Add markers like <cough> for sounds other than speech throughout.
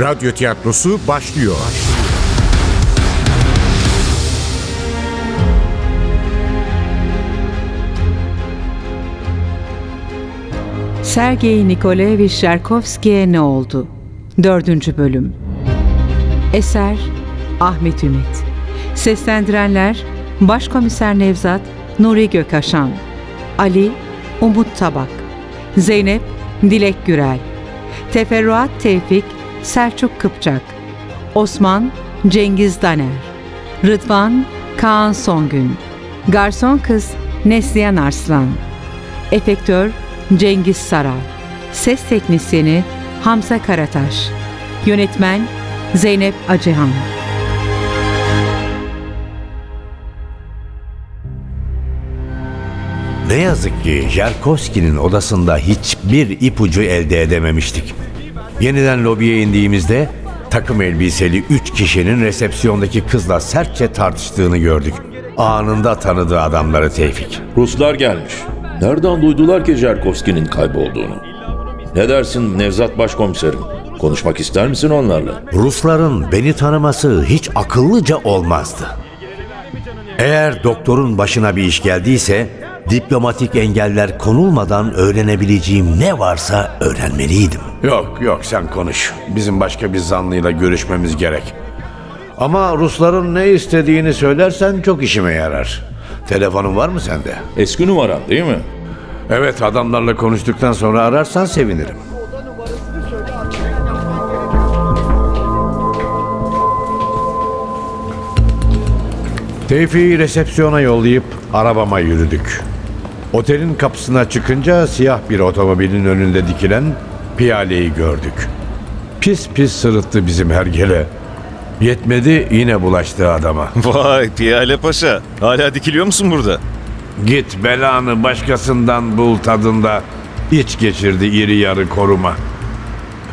Radyo tiyatrosu başlıyor. Sergey Nikolaevich Jarkovski'ye ne oldu? 4. Bölüm Eser Ahmet Ümit Seslendirenler Başkomiser Nevzat Nuri Gökaşan Ali Umut Tabak Zeynep Dilek Gürel Teferruat Tevfik Selçuk Kıpçak Osman Cengiz Daner Rıdvan Kaan Songün Garson Kız Neslihan Arslan Efektör Cengiz Saral Ses Teknisyeni Hamza Karataş Yönetmen Zeynep Acıhan Ne yazık ki Jarkovski'nin odasında hiçbir ipucu elde edememiştik. Yeniden lobiye indiğimizde takım elbiseli üç kişinin resepsiyondaki kızla sertçe tartıştığını gördük. Anında tanıdı adamları Tevfik. Ruslar gelmiş. Nereden duydular ki Jerkovski'nin kaybolduğunu? Ne dersin Nevzat Başkomiserim? Konuşmak ister misin onlarla? Rusların beni tanıması hiç akıllıca olmazdı. Eğer doktorun başına bir iş geldiyse diplomatik engeller konulmadan öğrenebileceğim ne varsa öğrenmeliydim. Yok yok sen konuş. Bizim başka bir zanlıyla görüşmemiz gerek. Ama Rusların ne istediğini söylersen çok işime yarar. Telefonun var mı sende? Eski numaran değil mi? Evet adamlarla konuştuktan sonra ararsan sevinirim. Tevfik'i resepsiyona yollayıp arabama yürüdük. Otelin kapısına çıkınca siyah bir otomobilin önünde dikilen piyaleyi gördük. Pis pis sırıttı bizim hergele. Yetmedi yine bulaştı adama. <laughs> Vay Piyale Paşa. Hala dikiliyor musun burada? Git belanı başkasından bul tadında. İç geçirdi iri yarı koruma.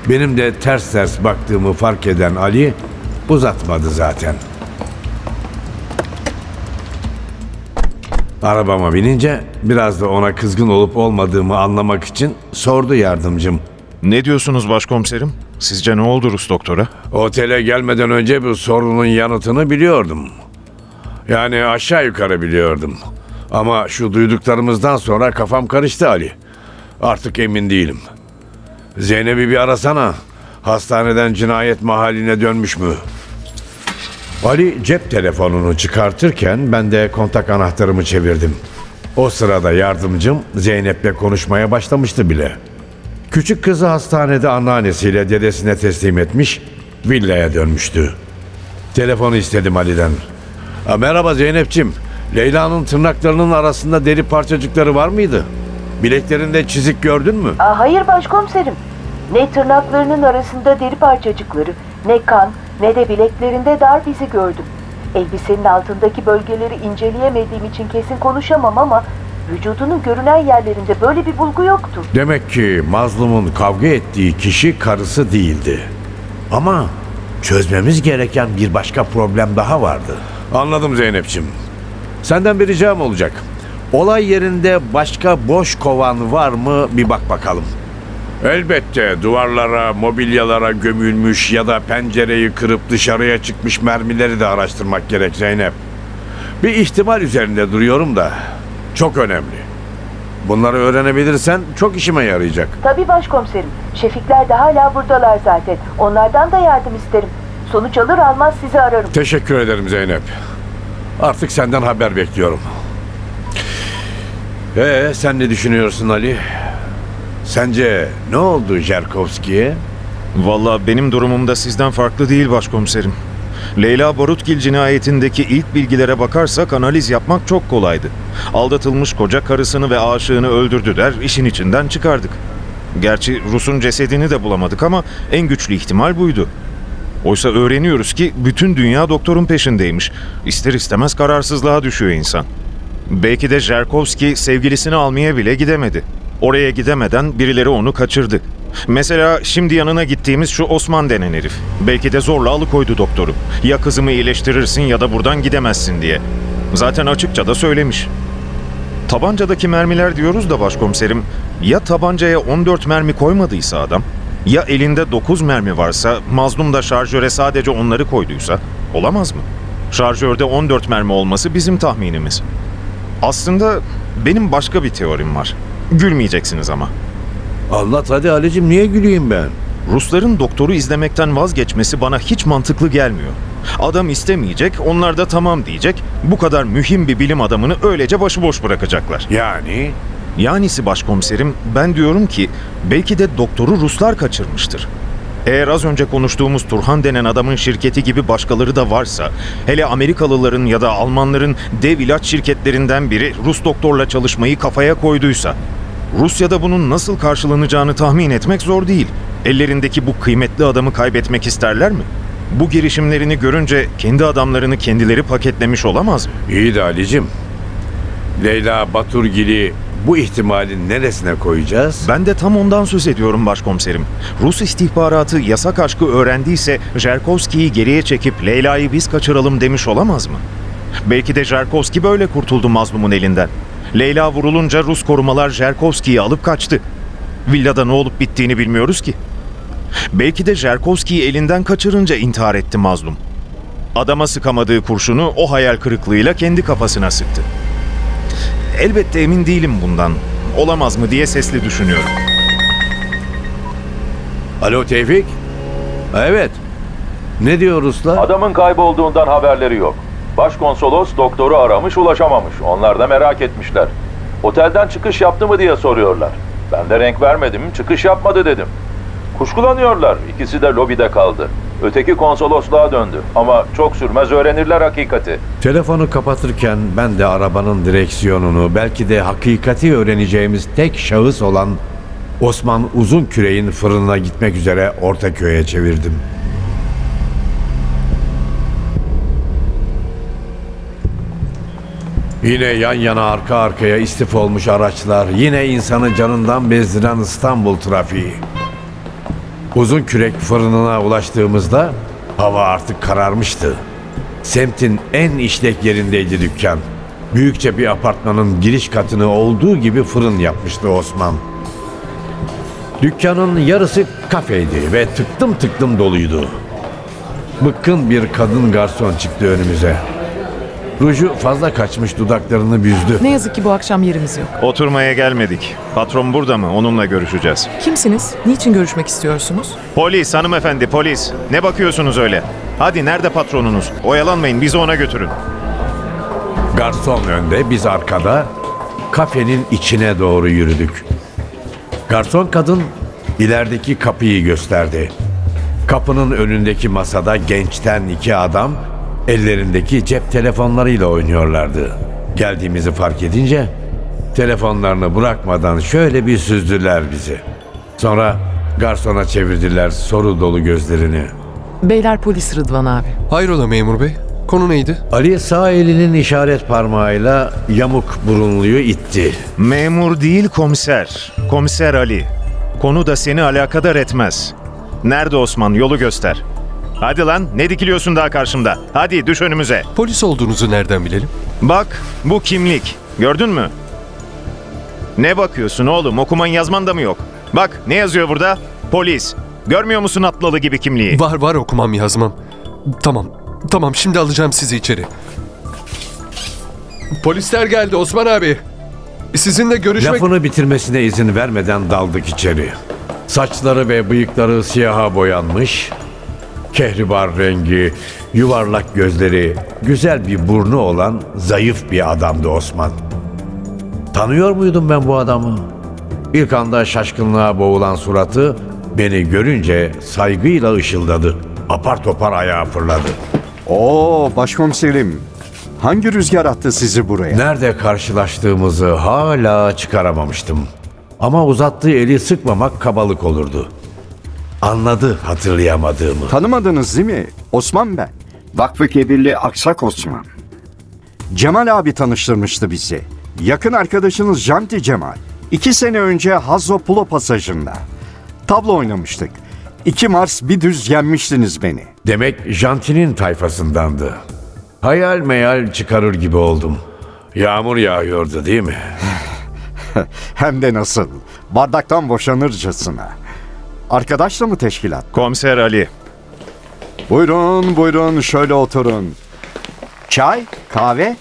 Benim de ters ters baktığımı fark eden Ali uzatmadı zaten. Arabama binince biraz da ona kızgın olup olmadığımı anlamak için sordu yardımcım. Ne diyorsunuz başkomiserim? Sizce ne oldu Rus doktora? Otele gelmeden önce bu sorunun yanıtını biliyordum. Yani aşağı yukarı biliyordum. Ama şu duyduklarımızdan sonra kafam karıştı Ali. Artık emin değilim. Zeynep'i bir arasana. Hastaneden cinayet mahalline dönmüş mü? Ali cep telefonunu çıkartırken ben de kontak anahtarımı çevirdim. O sırada yardımcım Zeynep'le konuşmaya başlamıştı bile. Küçük kızı hastanede anneannesiyle dedesine teslim etmiş, villaya dönmüştü. Telefonu istedim Ali'den. "Ha, merhaba Zeynep'ciğim. Leyla'nın tırnaklarının arasında deri parçacıkları var mıydı? Bileklerinde çizik gördün mü? Aa, hayır başkomiserim. Ne tırnaklarının arasında deri parçacıkları, ne kan, ne de bileklerinde darp izi gördüm. Elbisenin altındaki bölgeleri inceleyemediğim için kesin konuşamam ama vücudunun görünen yerlerinde böyle bir bulgu yoktu. Demek ki mazlumun kavga ettiği kişi karısı değildi. Ama çözmemiz gereken bir başka problem daha vardı. Anladım Zeynep'ciğim. Senden bir ricam olacak. Olay yerinde başka boş kovan var mı bir bak bakalım. Elbette duvarlara, mobilyalara gömülmüş ya da pencereyi kırıp dışarıya çıkmış mermileri de araştırmak gerek Zeynep. Bir ihtimal üzerinde duruyorum da çok önemli. Bunları öğrenebilirsen çok işime yarayacak. Tabii başkomiserim. Şefikler de hala buradalar zaten. Onlardan da yardım isterim. Sonuç alır almaz sizi ararım. Teşekkür ederim Zeynep. Artık senden haber bekliyorum. Ee, sen ne düşünüyorsun Ali? Sence ne oldu Jerkovski'ye? Vallahi benim durumum da sizden farklı değil başkomiserim. Leyla Barutgil cinayetindeki ilk bilgilere bakarsak analiz yapmak çok kolaydı. Aldatılmış koca karısını ve aşığını öldürdü der, işin içinden çıkardık. Gerçi Rus'un cesedini de bulamadık ama en güçlü ihtimal buydu. Oysa öğreniyoruz ki bütün dünya doktorun peşindeymiş. İster istemez kararsızlığa düşüyor insan. Belki de Jerkovski sevgilisini almaya bile gidemedi. Oraya gidemeden birileri onu kaçırdı. Mesela şimdi yanına gittiğimiz şu Osman denen herif. Belki de zorla alıkoydu doktoru. Ya kızımı iyileştirirsin ya da buradan gidemezsin diye. Zaten açıkça da söylemiş. Tabancadaki mermiler diyoruz da başkomiserim. Ya tabancaya 14 mermi koymadıysa adam? Ya elinde 9 mermi varsa, mazlum da şarjöre sadece onları koyduysa olamaz mı? Şarjörde 14 mermi olması bizim tahminimiz. Aslında benim başka bir teorim var. Gülmeyeceksiniz ama. Anlat hadi Ali'cim niye güleyim ben? Rusların doktoru izlemekten vazgeçmesi bana hiç mantıklı gelmiyor. Adam istemeyecek, onlar da tamam diyecek. Bu kadar mühim bir bilim adamını öylece başıboş bırakacaklar. Yani Yanisi başkomiserim, ben diyorum ki belki de doktoru Ruslar kaçırmıştır. Eğer az önce konuştuğumuz Turhan denen adamın şirketi gibi başkaları da varsa, hele Amerikalıların ya da Almanların dev ilaç şirketlerinden biri Rus doktorla çalışmayı kafaya koyduysa, Rusya'da bunun nasıl karşılanacağını tahmin etmek zor değil. Ellerindeki bu kıymetli adamı kaybetmek isterler mi? Bu girişimlerini görünce kendi adamlarını kendileri paketlemiş olamaz mı? İyi de Ali'cim. Leyla Baturgil'i bu ihtimalin neresine koyacağız? Ben de tam ondan söz ediyorum başkomiserim. Rus istihbaratı yasak aşkı öğrendiyse Jerkovski'yi geriye çekip Leyla'yı biz kaçıralım demiş olamaz mı? Belki de Jerkovski böyle kurtuldu mazlumun elinden. Leyla vurulunca Rus korumalar Jerkovski'yi alıp kaçtı. Villada ne olup bittiğini bilmiyoruz ki. Belki de Jerkovski'yi elinden kaçırınca intihar etti mazlum. Adama sıkamadığı kurşunu o hayal kırıklığıyla kendi kafasına sıktı. Elbette emin değilim bundan. Olamaz mı diye sesli düşünüyorum. Alo Tevfik? Evet. Ne diyor Ruslar? Adamın kaybolduğundan haberleri yok. Başkonsolos doktoru aramış ulaşamamış. Onlar da merak etmişler. Otelden çıkış yaptı mı diye soruyorlar. Ben de renk vermedim, çıkış yapmadı dedim. Kuşkulanıyorlar. İkisi de lobide kaldı. Öteki konsolosluğa döndü. Ama çok sürmez öğrenirler hakikati. Telefonu kapatırken ben de arabanın direksiyonunu belki de hakikati öğreneceğimiz tek şahıs olan Osman Uzunküre'in fırınına gitmek üzere Ortaköy'e çevirdim. Yine yan yana arka arkaya istif olmuş araçlar, yine insanı canından bezdiren İstanbul trafiği. Uzun kürek fırınına ulaştığımızda hava artık kararmıştı. Semtin en işlek yerindeydi dükkan. Büyükçe bir apartmanın giriş katını olduğu gibi fırın yapmıştı Osman. Dükkanın yarısı kafeydi ve tıklım tıklım doluydu. Bıkkın bir kadın garson çıktı önümüze. Ruju fazla kaçmış dudaklarını büzdü. Ne yazık ki bu akşam yerimiz yok. Oturmaya gelmedik. Patron burada mı? Onunla görüşeceğiz. Kimsiniz? Niçin görüşmek istiyorsunuz? Polis hanımefendi polis. Ne bakıyorsunuz öyle? Hadi nerede patronunuz? Oyalanmayın bizi ona götürün. Garson önde, biz arkada kafenin içine doğru yürüdük. Garson kadın ilerideki kapıyı gösterdi. Kapının önündeki masada gençten iki adam ellerindeki cep telefonlarıyla oynuyorlardı. Geldiğimizi fark edince telefonlarını bırakmadan şöyle bir süzdüler bizi. Sonra garsona çevirdiler soru dolu gözlerini. Beyler polis Rıdvan abi. Hayrola memur bey? Konu neydi? Ali sağ elinin işaret parmağıyla yamuk burunluyu itti. Memur değil komiser. Komiser Ali. Konu da seni alakadar etmez. Nerede Osman? Yolu göster. Hadi lan ne dikiliyorsun daha karşımda? Hadi düş önümüze. Polis olduğunuzu nereden bilelim? Bak bu kimlik. Gördün mü? Ne bakıyorsun oğlum? Okuman yazman da mı yok? Bak ne yazıyor burada? Polis. Görmüyor musun atlalı gibi kimliği? Var var okumam yazmam. Tamam. Tamam şimdi alacağım sizi içeri. Polisler geldi Osman abi. Sizinle görüşmek... Lafını bitirmesine izin vermeden daldık içeri. Saçları ve bıyıkları siyaha boyanmış, kehribar rengi, yuvarlak gözleri, güzel bir burnu olan zayıf bir adamdı Osman. Tanıyor muydum ben bu adamı? İlk anda şaşkınlığa boğulan suratı beni görünce saygıyla ışıldadı. Apar topar ayağa fırladı. Oo başkomiserim. Hangi rüzgar attı sizi buraya? Nerede karşılaştığımızı hala çıkaramamıştım. Ama uzattığı eli sıkmamak kabalık olurdu. Anladı hatırlayamadığımı. Tanımadınız değil mi? Osman ben. Vakfı Kebirli Aksak Osman. Cemal abi tanıştırmıştı bizi. Yakın arkadaşınız Janti Cemal. İki sene önce Hazzo Pulo pasajında. Tablo oynamıştık. İki Mars bir düz yenmiştiniz beni. Demek Janti'nin tayfasındandı. Hayal meyal çıkarır gibi oldum. Yağmur yağıyordu değil mi? <laughs> Hem de nasıl. Bardaktan boşanırcasına. Arkadaşla mı teşkilat? Komiser Ali. Buyurun buyurun şöyle oturun. Çay, kahve?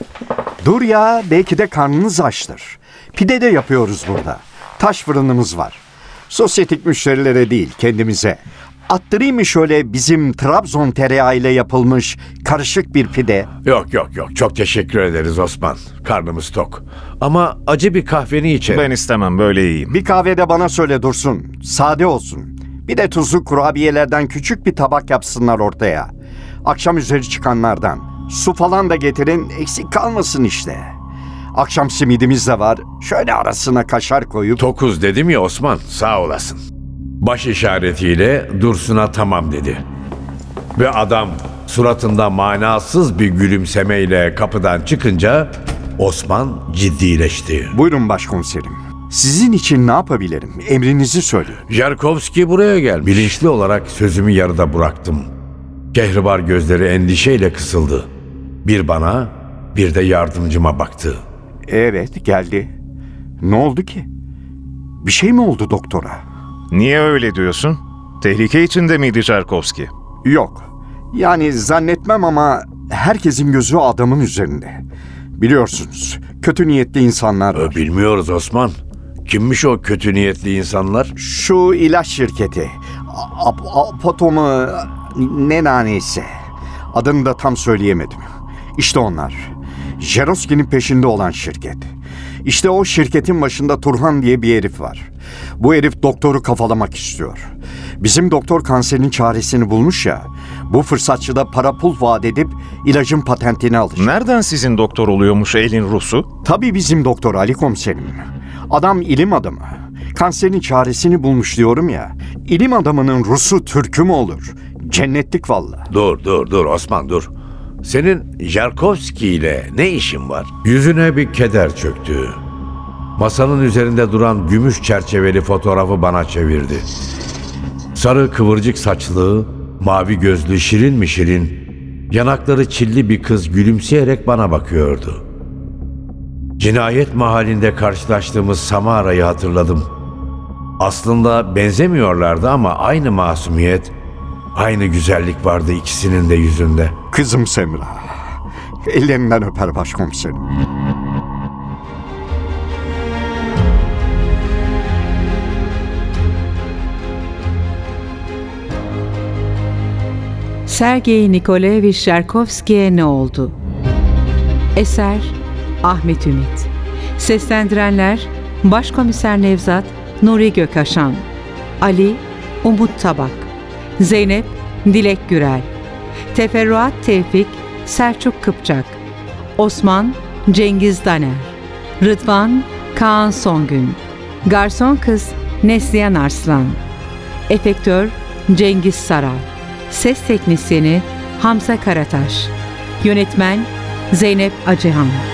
Dur ya belki de karnınız açtır. Pide de yapıyoruz burada. Taş fırınımız var. Sosyetik müşterilere değil kendimize. Attırayım mı şöyle bizim Trabzon tereyağı ile yapılmış karışık bir pide? Yok yok yok çok teşekkür ederiz Osman. Karnımız tok. Ama acı bir kahveni içelim. Ben istemem böyle iyiyim. Bir kahve de bana söyle Dursun. Sade olsun. Bir de tuzlu kurabiyelerden küçük bir tabak yapsınlar ortaya. Akşam üzeri çıkanlardan. Su falan da getirin eksik kalmasın işte. Akşam simidimiz de var. Şöyle arasına kaşar koyup... Tokuz dedim ya Osman sağ olasın. Baş işaretiyle Dursun'a tamam dedi. Ve adam suratında manasız bir gülümsemeyle kapıdan çıkınca Osman ciddileşti. Buyurun başkomiserim. Sizin için ne yapabilirim? Emrinizi söyleyin. Jarkovski buraya gel. Bilinçli olarak sözümü yarıda bıraktım. Kehribar gözleri endişeyle kısıldı. Bir bana, bir de yardımcıma baktı. Evet geldi. Ne oldu ki? Bir şey mi oldu doktora? Niye öyle diyorsun? Tehlike içinde miydi Çerkovski? Yok. Yani zannetmem ama herkesin gözü adamın üzerinde. Biliyorsunuz kötü niyetli insanlar var. Bilmiyoruz Osman. Kimmiş o kötü niyetli insanlar? Şu ilaç şirketi. A- Apoto mu ne naneyse. Adını da tam söyleyemedim. İşte onlar. Jeroski'nin peşinde olan şirket. İşte o şirketin başında Turhan diye bir herif var. Bu herif doktoru kafalamak istiyor. Bizim doktor kanserin çaresini bulmuş ya. Bu fırsatçı da para pul vaat edip ilacın patentini alır. Nereden sizin doktor oluyormuş elin Rus'u? Tabii bizim doktor Ali komiserim. Adam ilim adamı. Kanserin çaresini bulmuş diyorum ya. İlim adamının Rus'u Türk'ü mü olur? Cennetlik valla. Dur dur dur Osman dur. Senin Jarkovski ile ne işin var? Yüzüne bir keder çöktü. Masanın üzerinde duran gümüş çerçeveli fotoğrafı bana çevirdi. Sarı kıvırcık saçlı, mavi gözlü şirin mi şirin, yanakları çilli bir kız gülümseyerek bana bakıyordu. Cinayet mahallinde karşılaştığımız Samara'yı hatırladım. Aslında benzemiyorlardı ama aynı masumiyet, aynı güzellik vardı ikisinin de yüzünde. Kızım Semra. Ellerinden öper başkomiserim. Sergey Nikolaevich Sharkovski'ye ne oldu? Eser Ahmet Ümit. Seslendirenler Başkomiser Nevzat Nuri Gökaşan Ali Umut Tabak Zeynep Dilek Gürel Teferruat Tevfik Selçuk Kıpçak Osman Cengiz Daner Rıdvan Kaan Songün Garson Kız Neslihan Arslan Efektör Cengiz Saral Ses Teknisyeni Hamza Karataş Yönetmen Zeynep Acıhan